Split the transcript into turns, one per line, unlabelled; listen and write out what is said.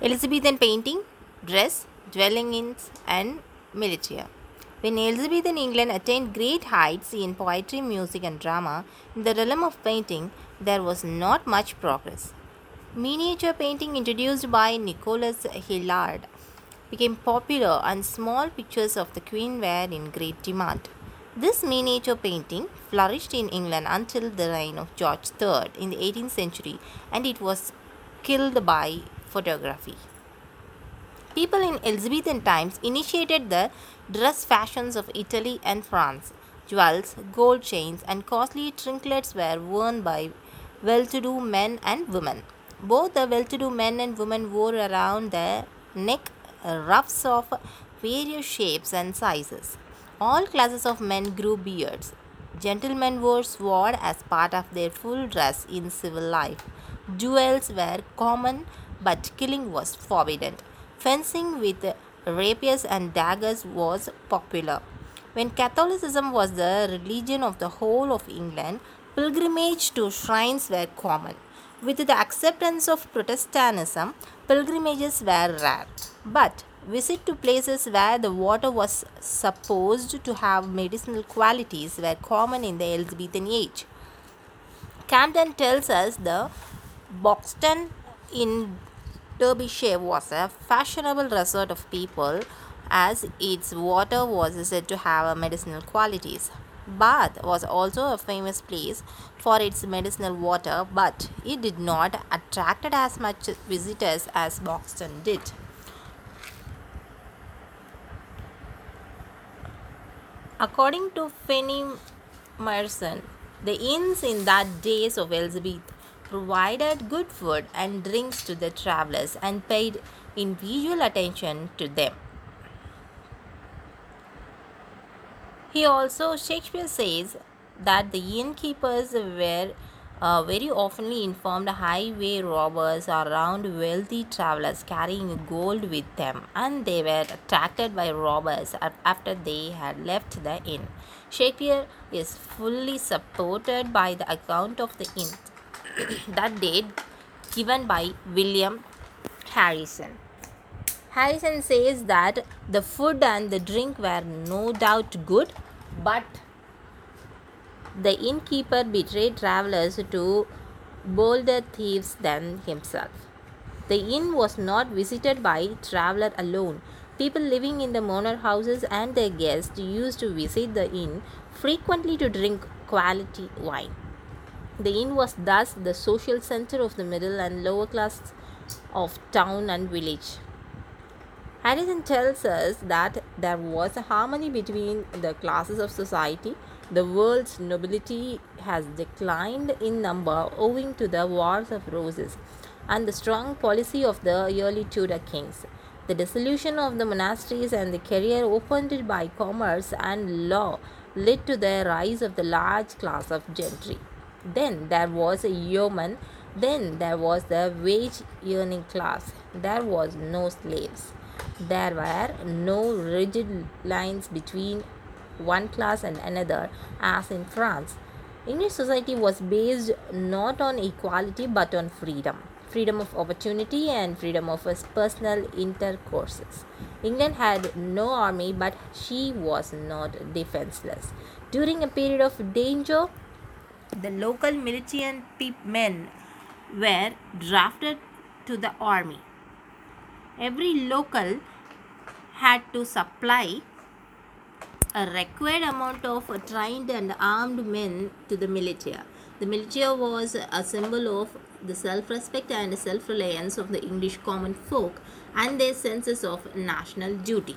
Elizabethan painting, dress, dwelling dwellings, and militia. When Elizabethan England attained great heights in poetry, music, and drama, in the realm of painting, there was not much progress. Miniature painting, introduced by Nicholas Hilliard, became popular, and small pictures of the Queen were in great demand. This miniature painting flourished in England until the reign of George III in the 18th century, and it was killed by photography. People in Elizabethan times initiated the dress fashions of Italy and France. Jewels, gold chains, and costly trinkets were worn by well to do men and women. Both the well to do men and women wore around their neck ruffs of various shapes and sizes. All classes of men grew beards. Gentlemen wore sword as part of their full dress in civil life. Duels were common, but killing was forbidden. Fencing with rapiers and daggers was popular. When Catholicism was the religion of the whole of England, pilgrimage to shrines were common. With the acceptance of Protestantism, pilgrimages were rare. But visit to places where the water was supposed to have medicinal qualities were common in the Elizabethan age. Camden tells us the Buxton in Derbyshire was a fashionable resort of people as its water was said to have medicinal qualities. Bath was also a famous place for its medicinal water, but it did not attract as much visitors as Buxton did. According to Fynes Moryson, the inns in that days of Elizabeth provided good food and drinks to the travelers and paid individual attention to them. He also, Shakespeare says that the innkeepers were uh, very oftenly informed highway robbers around wealthy travelers carrying gold with them and they were attracted by robbers after they had left the inn. Shakespeare is fully supported by the account of the inn that date given by William Harrison. Harrison says that the food and the drink were no doubt good, but the innkeeper betrayed travelers to bolder thieves than himself. The inn was not visited by traveler alone. People living in the manor houses and their guests used to visit the inn frequently to drink quality wine. The inn was thus the social center of the middle and lower class of town and village. Harrison tells us that there was a harmony between the classes of society. The world's nobility has declined in number owing to the Wars of Roses and the strong policy of the early Tudor kings. The dissolution of the monasteries and the career opened by commerce and law led to the rise of the large class of gentry. Then there was a yeoman. Then there was the wage earning class. There was no slaves. There were no rigid lines between one class and another, as in France. English society was based not on equality but on freedom freedom of opportunity and freedom of personal intercourses. England had no army, but she was not defenseless. During a period of danger, the local militant men were drafted to the army. Every local had to supply a required amount of trained and armed men to the militia. The militia was a symbol of the self respect and self reliance of the English common folk and their senses of national duty.